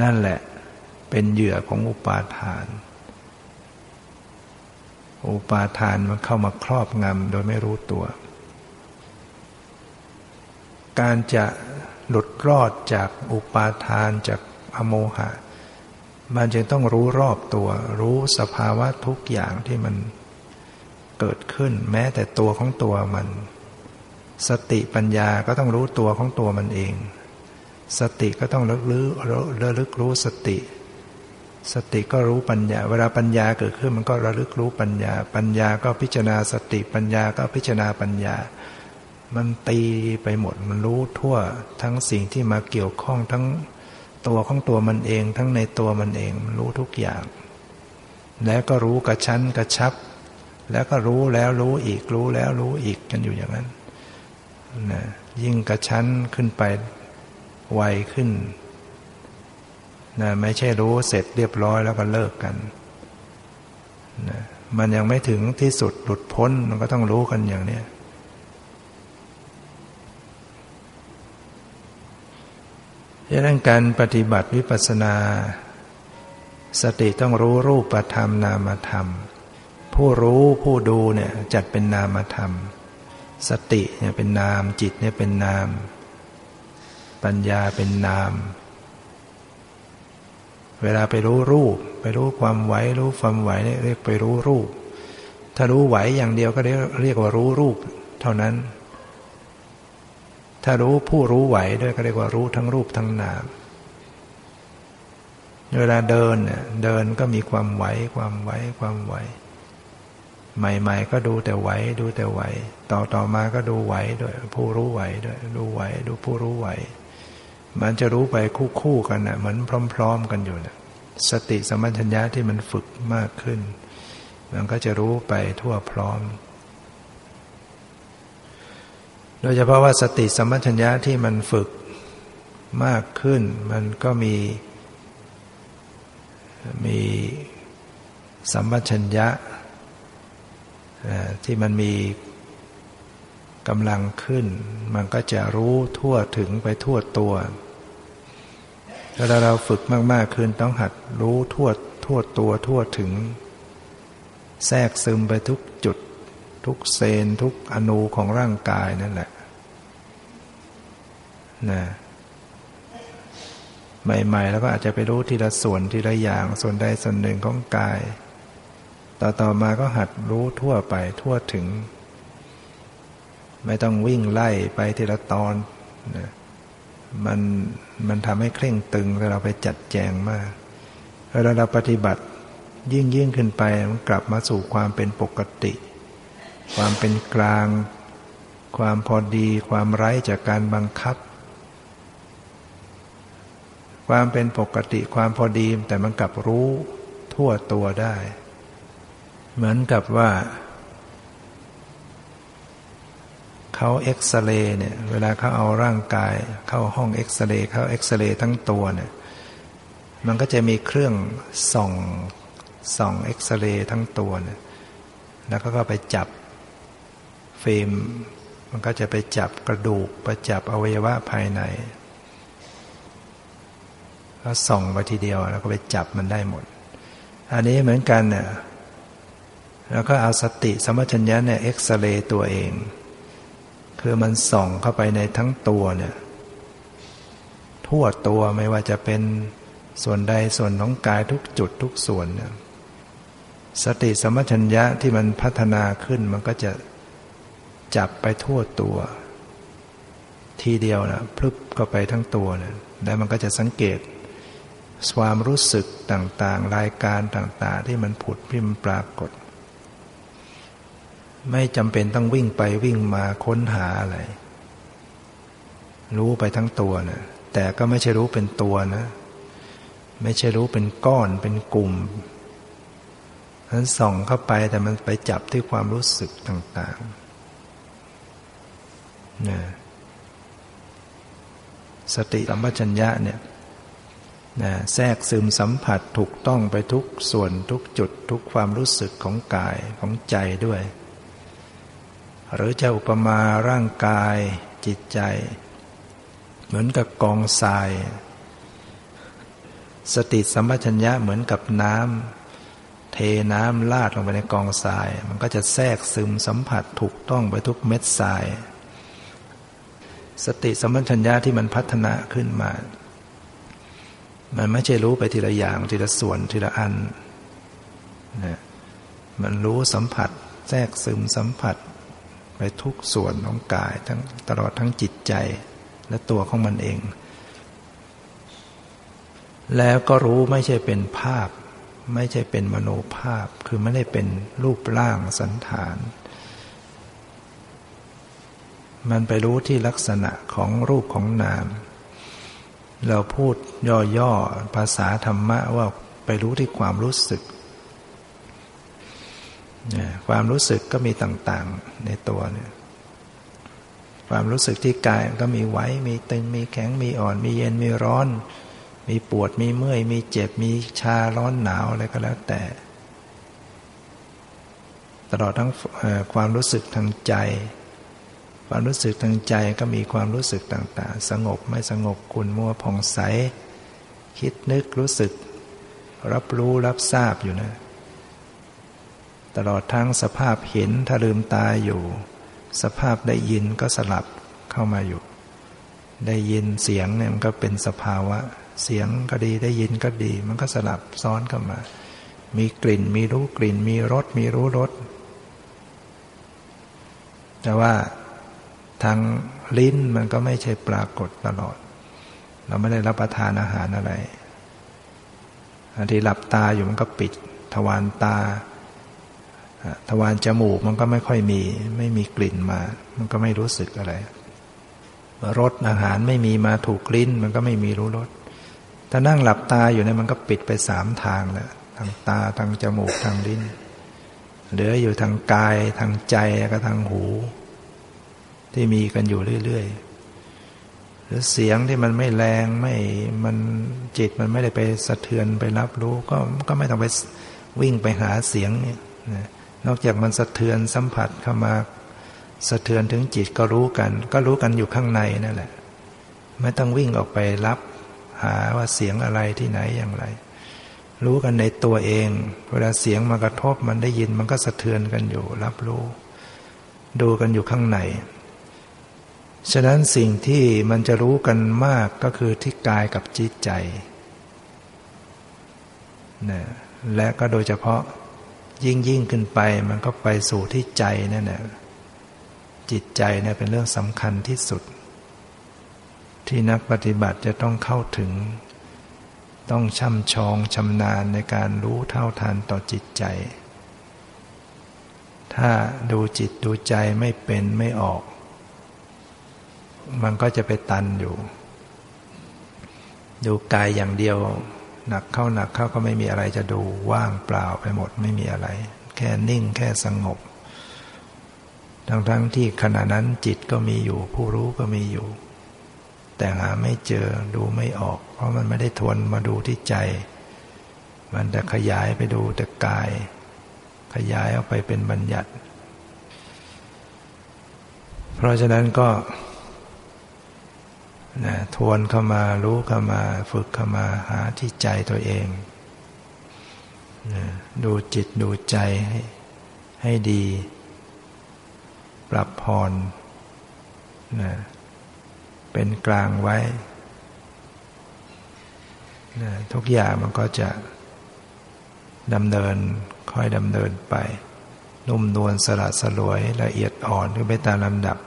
[SPEAKER 1] นั่นแหละเป็นเหยื่อของอุปาทาน อุปาทานมันเข้ามาครอบงำโดยไม่รู้ตัว การจะหลุดรอดจากอุปาทานจากอโมหะ มันจึงต้องรู้รอบตัว รู้สภาวะทุกอย่างที่มันเกิดขึ้น แม้แต่ตัวของตัวมัน สติปัญญาก็ต้องรู้ตัวของตัวมันเอง สติก็ต้องระลึกระลึกรู้สติ สติก็รู้ปัญญา เวลาปัญญาเกิดขึ้นมันก็ระลึกรู้ปัญญา ปัญญาก็พิจารณาสติปัญญาก็พิจารณาปัญญา มันตีไปหมดมันรู้ทั่วทั้งสิ่งที่มาเกี่ยวข้องทั้งตัวของตัวมันเอง ทั้งในตัวมันเองมันรู้ทุกอย่าง แล้วก็รู้กระชั้นกระชับ แล้วก็รู้แล้วรู้อีกรู้แล้วรู้อีกกันอยู่อย่างนั้นนะยิ่งกระชั้นขึ้นไปไวขึ้น นะไม่ใช่รู้เสร็จเรียบร้อยแล้วก็เลิกกันนะมันยังไม่ถึงที่สุดหลุดพ้นมันก็ต้องรู้กันอย่างนี้ดังนั้นการปฏิบัติวิปัสสนา สติต้องรู้รูปธรรมนามธรรม ผู้รู้ผู้ดูเนี่ยจัดเป็นนามธรรม สติเนี่ยเป็นนามจิตเนี่ยเป็นนาม ปัญญาเป็นนาม เวลาไปรู้รูป ไปรู้ความไหวรู้ความไหวเนี่ยเรียกไปรู้รูป ถ้ารู้ไหวอย่างเดียวก็เรียกเรียกว่ารู้รูป เท่านั้น ถ้ารู้ผู้รู้ไหวด้วยก็เรียกว่ารู้ทั้งรูปทั้งนาม เวลาเดินเนี่ยเดินก็มีความไหวความไหวความไหว ใหม่ ๆ ก็ดูแต่ไหวดูแต่ไหว ต่อต่อมาก็ดูไหวด้วย ผู้รู้ไหวด้วย ดูไหวดูผู้รู้ไหว มันจะรู้ไปคู่คู่กันนะเหมือนพร้อม ๆ กันอยู่นะสติสมัญชัญญะที่มันฝึกมากขึ้น มันก็จะรู้ไปทั่วพร้อม โดยเฉพาะว่าสติสมัชัญญะที่มันฝึกมากขึ้น มันก็มี มีสัมปชัญญะที่มันมีกำลังขึ้น มันก็จะรู้ทั่วถึงไปทั่วตัว ถ้าเราฝึกมากๆขึ้นต้องหัดรู้ทั่วทั่วตัวทั่วถึง แทรกซึมไปทุกจุด ทุกเซนทุกอนูของร่างกายนั่นแหละนะใหม่ๆ แล้วก็อาจจะไปรู้ทีละส่วนทีละอย่างส่วนใดส่วนหนึ่งของกาย ต่อต่อมาก็หัดรู้ทั่วไปทั่วถึง ไม่ต้องวิ่งไล่ไปทีละตอนนะ มันมันทำให้เคร่งตึงเราไปจัดแจงมากเวลาเราปฏิบัติยิ่งยิ่งขึ้นไปมันกลับมาสู่ความเป็นปกติ ความเป็นกลาง ความพอดี ความไร้จากการบังคับ ความเป็นปกติความพอดีแต่มันกลับรู้ทั่วตัวได้ เหมือนกับว่า เขาเอ็กซเรย์เนี่ยเวลาเขาเอาร่างกาย เข้าห้องเอ็กซเรย์เขาเอ็กซเรย์ทั้งตัวเนี่ยมันก็จะมีเครื่องส่องส่องเอ็กซเรย์ทั้งตัวเนี่ยแล้วก็ไปจับเฟิล์มมันก็จะไปจับกระดูกไปจับอวัยวะภายในก็ส่องไปทีเดียวแล้วก็ไปจับมันได้หมด อันนี้เหมือนกันเนี่ยแล้วก็เอาสติสมัชัญญะเนี่ยเอ็กซเรย์ตัวเอง คือมันส่องเข้าไปในทั้งตัวเนี่ย ทั่วตัวไม่ว่าจะเป็นส่วนใดส่วนของกายทุกจุดทุกส่วนเนี่ยสติสมัชัญญะที่มันพัฒนาขึ้นมันก็จะจับไปทั่วตัว ทีเดียวนะพลึบก็ไปทั้งตัวเนี่ยแล้วมันก็จะสังเกต ความรู้สึกต่างๆ รายการต่างๆ ที่มันผุดพิมพ์ปรากฏ ไม่จำเป็นต้องวิ่งไปวิ่งมาค้นหาอะไร รู้ไปทั้งตัวนะแต่ก็ไม่ใช่รู้เป็นตัวนะ ไม่ใช่รู้เป็นก้อนเป็นกลุ่มนั้นส่องเข้าไปแต่มันไปจับที่ความรู้สึกต่างๆนะสติสัมปชัญญะเนี่ยนะแทรกซึมสัมผัสถูกต้องไปทุกส่วนทุกจุดทุกความรู้สึกของกายของใจด้วย หรือจะอุปมาร่างกายจิตใจ เหมือนกับกองทราย สติสัมปชัญญะเหมือนกับน้ำเทน้ำลาดลงไปในกองทราย มันก็จะแทรกซึมสัมผัสถูกต้องไปทุกเม็ดทราย สติสัมปชัญญะที่มันพัฒนาขึ้นมา มันไม่ใช่รู้ไปทีละอย่างทีละส่วนทีละอันนะมันรู้สัมผัส แทรกซึมสัมผัส ไปทุกส่วนของกายทั้งตลอดทั้งจิตใจและตัวของมันเอง แล้วก็รู้ไม่ใช่เป็นภาพ ไม่ใช่เป็นมโนภาพ คือไม่ได้เป็นรูปร่างสันฐาน มันไปรู้ที่ลักษณะของรูปของนาม เราพูดย่อๆภาษาธรรมะว่าไปรู้ที่ความรู้สึก ความรู้สึกก็มีต่างๆในตัวเนี่ยความรู้สึกที่กายก็มีไว้มีตึงมีแข็งมีอ่อน มีเย็นมีร้อน มีปวดมีเมื่อย มีเจ็บมีชาร้อนหนาวอะไรก็แล้วแต่ ตลอดทั้งความรู้สึกทางใจ ความรู้สึกทางใจก็มีความรู้สึกต่างๆ สงบไม่สงบคุณมัวผ่องใส คิดนึกรู้สึก รับรู้รับทราบอยู่นะ ตลอดทั้งสภาพเห็นถ้าลืมตาอยู่ สภาพได้ยินก็สลับเข้ามาอยู่ ได้ยินเสียงเนี่ยมันก็เป็นสภาวะ เสียงก็ดีได้ยินก็ดี มันก็สลับซ้อนเข้ามา มีกลิ่นมีรู้กลิ่น มีรสมีรู้รสแต่ว่าทางลิ้นมันก็ไม่ใช่ปรากฏตลอด เราไม่ได้รับประทานอาหารอะไรอันที่หลับตาอยู่มันก็ปิด ทวารตา ทวารจมูกมันก็ไม่ค่อยมี ไม่มีกลิ่นมา มันก็ไม่รู้สึกอะไรรสอาหารไม่มีมาถูกกลิ้น มันก็ไม่มีรู้รสถ้านั่งหลับตาอยู่เนี่ยมันก็ปิดไปสามทางแล้วทางตาทางจมูกทางลิ้นเหลืออยู่ทางกายทางใจก็ทางหู ที่มีกันอยู่เรื่อยๆหรือเสียงที่มันไม่แรงไม่มันจิตมันไม่ได้ไปสะเทือนไปรับรู้ ก็ก็ไม่ต้องไปวิ่งไปหาเสียงเนี่ยน นอกจากมันสะเทือนสัมผัสเข้ามาสะเทือนถึงจิตก็รู้กัน ก็รู้กันอยู่ข้างในนั่นแหละ ไม่ต้องวิ่งออกไปรับ หาว่าเสียงอะไรที่ไหนอย่างไร รู้กันในตัวเอง เวลาเสียงมากระทบมันได้ยินมันก็สะเทือนกันอยู่ รับรู้ ดูกันอยู่ข้างใน ฉะนั้นสิ่งที่มันจะรู้กันมากก็คือที่กายกับจิตใจนะและก็โดยเฉพาะ ยิ่งยิ่งขึ้นไปมันก็ไปสู่ที่ใจนั่นแหละจิตใจเนี่ยเป็นเรื่องสำคัญที่สุด ที่นักปฏิบัติจะต้องเข้าถึง ต้องช่ำชองชำนาญในการรู้เท่าทันต่อจิตใจ ถ้าดูจิตดูใจไม่เป็นไม่ออก มันก็จะไปตันอยู่ ดูกายอย่างเดียว หนักเข้าหนักเข้าก็ไม่มีอะไรจะดูว่างเปล่าไปหมดไม่มีอะไร แค่นิ่งแค่สงบ ทั้งทั้งที่ขณะนั้นจิตก็มีอยู่ ผู้รู้ก็มีอยู่ แต่หาไม่เจอดูไม่ออก เพราะมันไม่ได้ทวนมาดูที่ใจ มันแต่ขยายไปดูแต่กาย ขยายออกไปเป็นบัญญัติ เพราะฉะนั้นก็ นะทวนเข้ามารู้เข้ามา ฝึกเข้ามาหาที่ใจตัวเองนะดูจิตดูใจให้ให้ดี ปรับพรนะเป็นกลางไว้นะทุกอย่างมันก็จะดำเนินค่อยดำเนินไป นุ่มนวลสละสลวยละเอียดอ่อนขึ้นไปตามลำดับ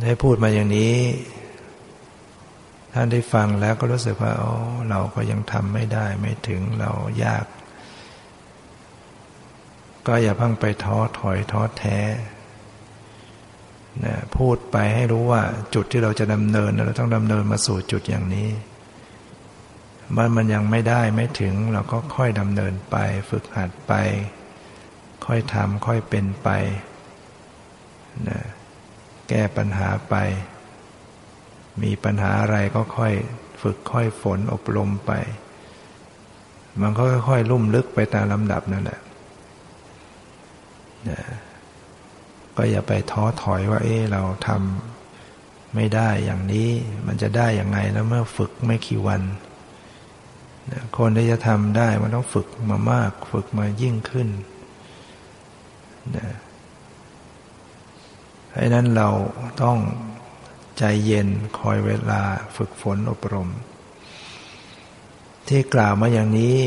[SPEAKER 1] ได้พูดมาอย่างนี้ ท่านได้ฟังแล้วก็รู้สึกว่าโอ้เราก็ยังทำไม่ได้ไม่ถึงเรายาก ก็อย่าพังไปท้อถอยท้อแท้นะพูดไปให้รู้ว่าจุดที่เราจะดำเนินเราต้องดำเนินมาสู่จุดอย่างนี้ มันมันยังไม่ได้ไม่ถึงเราก็ค่อยดำเนินไป ฝึกหัดไป ค่อยทำค่อยเป็นไปนะ แก้ปัญหาไป มีปัญหาอะไรก็ค่อยฝึกค่อยฝนอบรมไป มันก็ค่อยๆลุ่มลึกไปตามลำดับนั่นแหละนะก็อย่าไปท้อถอยว่า เอ๊เราทำไม่ได้อย่างนี้ มันจะได้อย่างไงแล้วเมื่อฝึกไม่กี่วันคนที่จะทำได้มันต้องฝึกมามาก ฝึกมายิ่งขึ้นนะ ให้นั้นเราต้องใจเย็นคอยเวลาฝึกฝนอบรม ที่กล่าวมาอย่างนี้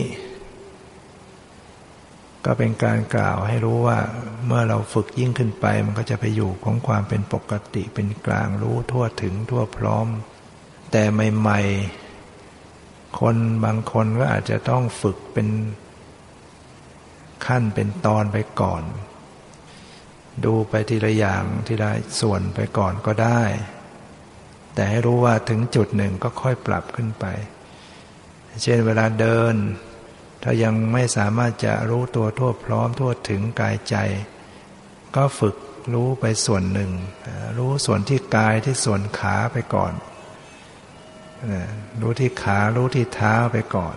[SPEAKER 1] ก็เป็นการกล่าวให้รู้ว่า เมื่อเราฝึกยิ่งขึ้นไป มันก็จะไปอยู่ของความเป็นปกติเป็นกลางรู้ทั่วถึงทั่วพร้อม แต่ใหม่ ๆ คนบางคนก็อาจจะต้องฝึกเป็นขั้นเป็นตอนไปก่อน ดูไปทีละอย่างทีละส่วนไปก่อนก็ได้ แต่ให้รู้ว่าถึงจุดหนึ่งก็ค่อยปรับขึ้นไป เช่นเวลาเดิน ถ้ายังไม่สามารถจะรู้ตัวทั่วพร้อมทั่วถึงกายใจ ก็ฝึกรู้ไปส่วนหนึ่ง รู้ส่วนที่กายที่ส่วนขาไปก่อน รู้ที่ขารู้ที่เท้าไปก่อน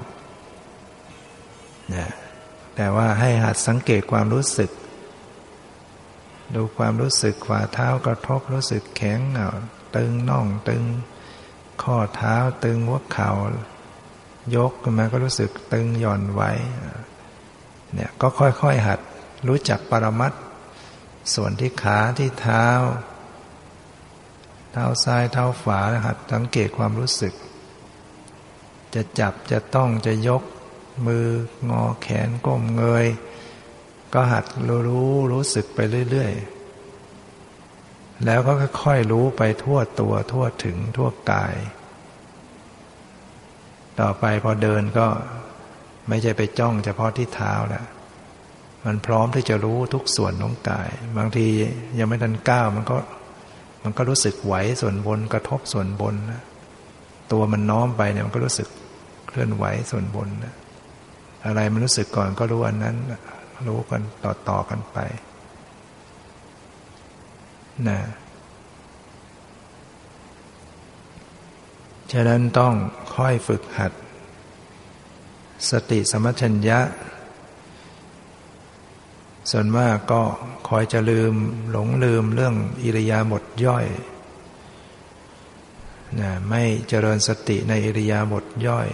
[SPEAKER 1] แต่ว่าให้หัดสังเกตความรู้สึก ดูความรู้สึกฝ่าเท้ากระทบรู้สึกแข็งเอาตึงน่องตึง ข้อเท้าตึงหัวเข่ายกขึ้นมาก็รู้สึกตึงหย่อนไว้เนี่ยก็ค่อยๆหัดรู้จักปรมัตส่วนที่ขาที่เท้า เท้าซ้ายเท้าขวาหัดสังเกตความรู้สึก จะจับจะต้องจะยกมืองอแขนก้มเงย ก็หัดรู้รู้รู้สึกไปเรื่อยๆ แล้วก็ค่อยๆรู้ไปทั่วตัวทั่วถึงทั่วกาย ต่อไปพอเดินก็ไม่ใช่ไปจ้องเฉพาะที่เท้าแล้วมันพร้อมที่จะรู้ทุกส่วนของกาย บางทียังไม่ทันก้าวมันก็ มันก็รู้สึกไหวส่วนบนกระทบส่วนบนนะตัวมันน้อมไปเนี่ยมันก็รู้สึกเคลื่อนไหวส่วนบนนะอะไรมันรู้สึกก่อนก็รู้อันนั้น รู้กันต่อต่อกันไปนะฉะนั้นต้องค่อยฝึกหัด สติสมัชัญญะ ส่วนมากก็คอยจะลืมหลงลืมเรื่องอิริยาบถย่อยนะไม่เจริญสติในอิริยาบถย่อย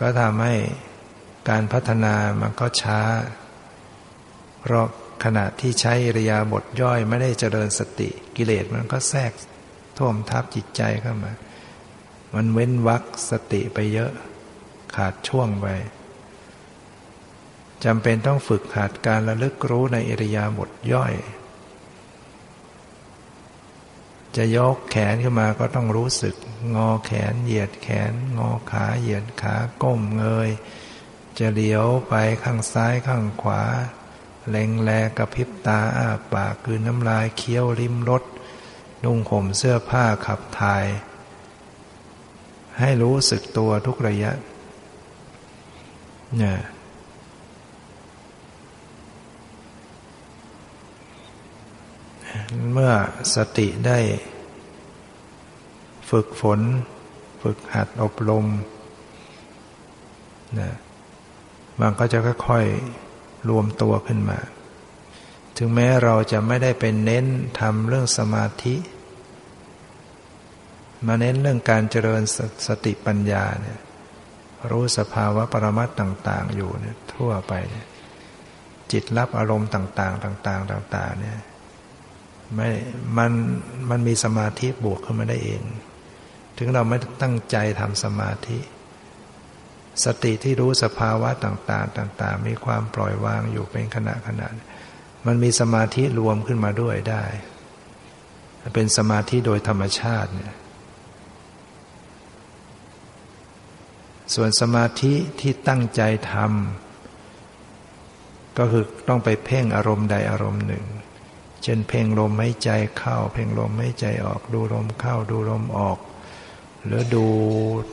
[SPEAKER 1] ก็ทำให้ การพัฒนามันก็ช้า เพราะขณะที่ใช้อริยาบทย่อยไม่ได้เจริญสติกิเลสมันก็แทรกท่วมทับจิตใจเข้ามา มันเว้นวักสติไปเยอะ ขาดช่วงไปจำเป็นต้องฝึกขาดการระลึกรู้ในอริยาบทย่อย จะยกแขนขึ้นมาก็ต้องรู้สึก งอแขนเหยียดแขน งอขาเหยียดขาก้มเงย จะเลี้ยวไปข้างซ้ายข้างขวา เล็งแลกระพริบตาอ้าปากคืนน้ำลายเคี้ยวริมรถนุ่งห่มเสื้อผ้าขับถ่าย ให้รู้สึกตัวทุกระยะเนี่ยเมื่อสติได้ ฝึกฝน ฝึกหัดอบรมนะ มันก็จะค่อยๆรวมตัวขึ้นมา ถึงแม้เราจะไม่ได้เป็นเน้นทำเรื่องสมาธิ มาเน้นเรื่องการเจริญสสติปัญญาเนี่ยรู้สภาวะปรมัตต่าง ๆ อยู่เนี่ยทั่วไปเนี่ยจิตรับอารมณ์ต่าง ๆ ต่าง ๆ ต่าง ๆ เนี่ยไม่มันมันมีสมาธิบวกขึ้นมาได้เอง ถึงเราไม่ตั้งใจทำสมาธิ สติที่รู้สภาวะต่างๆ ต่าง ๆ มีความปล่อยวางอยู่เป็นขณะขณะมันมีสมาธิรวมขึ้นมาด้วยได้ เป็นสมาธิโดยธรรมชาติเนี่ยส่วนสมาธิที่ตั้งใจทำก็คือต้องไปเพ่งอารมณ์ใดอารมณ์หนึ่ง เช่นเพ่งลมหายใจเข้า เพ่งลมหายใจออก ดูลมเข้าดูลมออก หรือดู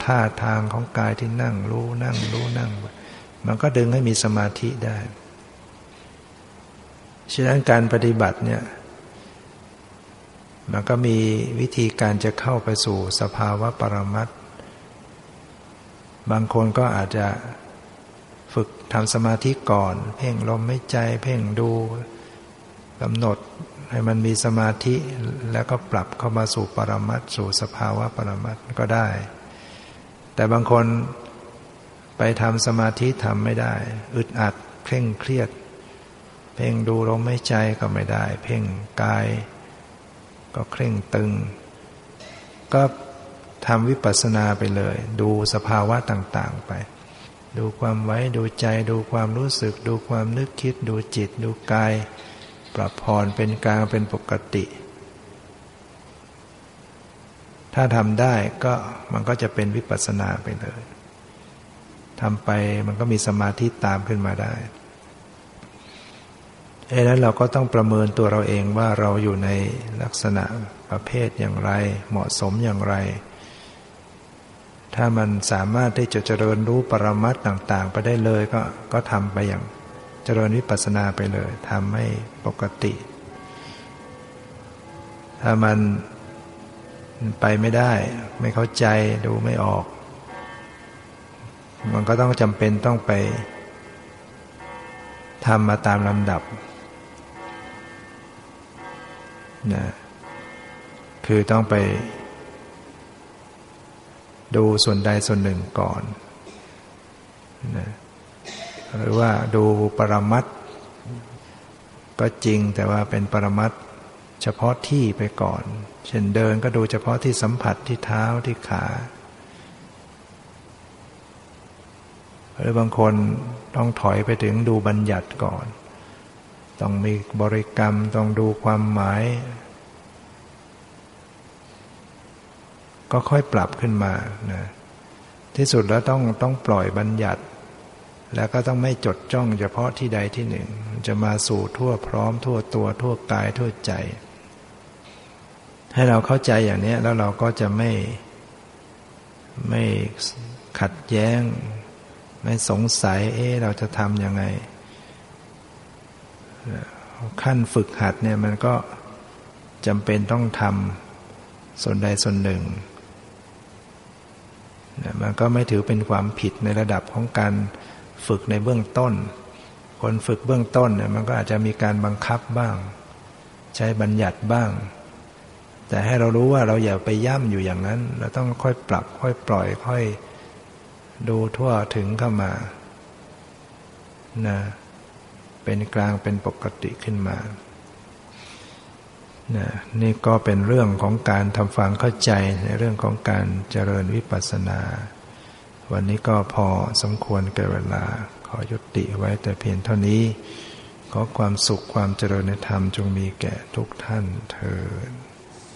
[SPEAKER 1] ท่าทางของกายที่นั่งรู้นั่งรู้นั่ง มันก็ดึงให้มีสมาธิได้ฉะนั้นการปฏิบัติเนี่ยมันก็มีวิธีการจะเข้าไปสู่สภาวะปรมัตบางคนก็อาจจะฝึกทำสมาธิก่อน เพ่งลมไม่ใจ เพ่งดูกำหนด ให้มันมีสมาธิแล้วก็ปรับเข้ามาสู่ปรมัตสู่สภาวะปรมัตก็ได้ แต่บางคนไปทำสมาธิทำไม่ได้ อึดอัดเคร่งเครียด เพ่งดูลมไม่ใจก็ไม่ได้ เพ่งกาย ก็เคร่งตึง ก็ทำวิปัสสนาไปเลย ดูสภาวะต่างๆไป ดูความไว้ดูใจดูความรู้สึก ดูความนึกคิด ดูจิต ดูกาย ปรับผ่อนเป็นกลางเป็นปกติ ถ้าทำได้ก็มันก็จะเป็นวิปัสสนาไปเลยทำไปมันก็มีสมาธิตามขึ้นมาได้เอ้แล้วเราก็ต้องประเมินตัวเราเองว่าเราอยู่ในลักษณะประเภทอย่างไร เหมาะสมอย่างไร ถ้ามันสามารถที่จะเจริญรู้ปรมัตต่าง ๆ ไปได้เลยก็ก็ทำไปอย่าง จริญวิปัสสนาไปเลยทำให้ปกติ ถ้ามันไปไม่ได้ ไม่เข้าใจดูไม่ออก มันก็ต้องจำเป็นต้องไปทำมาตามลำดับนะคือต้องไป ดูส่วนใดส่วนหนึ่งก่อนนะ หรือว่าดูปรมัตก็จริงแต่ว่าเป็นปรมัตเฉพาะที่ไปก่อน เช่นเดินก็ดูเฉพาะที่สัมผัสที่เท้าที่ขาหรือบางคนต้องถอยไปถึงดูบัญญัติก่อน ต้องมีบริกรรมต้องดูความหมาย ก็ค่อยปรับขึ้นมานะที่สุดแล้วต้องต้องปล่อยบัญญัติ แล้วก็ต้องไม่จดจ้องเฉพาะที่ใดที่หนึ่ง จะมาสู่ทั่วพร้อมทั่วตัวทั่วกายทั่วใจ ให้เราเข้าใจอย่างนี้แล้วเราก็จะไม่ไม่ขัดแย้ง ไม่สงสัย เอ๊ะเราจะทำยังไง ขั้นฝึกหัดเนี่ยมันก็จำเป็นต้องทำส่วนใดส่วนหนึ่งมันก็ไม่ถือเป็นความผิดในระดับของการ ฝึกในเบื้องต้น คนฝึกเบื้องต้นเนี่ยมันก็อาจจะมีการบังคับบ้าง ใช้บัญญัติบ้าง แต่ให้เรารู้ว่าเราอย่าไปย่ำอยู่อย่างนั้น เราต้องค่อยปรับ ค่อยปล่อย ค่อยดูทั่วถึงเข้ามานะเป็นกลางเป็นปกติขึ้นมานี่ก็เป็นเรื่องของการทำฟังเข้าใจในเรื่องของการเจริญวิปัสสนา วันนี้ก็พอสมควรแก่เวลา ขอยุติไว้แต่เพียงเท่านี้ ขอความสุขความเจริญในธรรมจงมีแก่ทุกท่านเถิด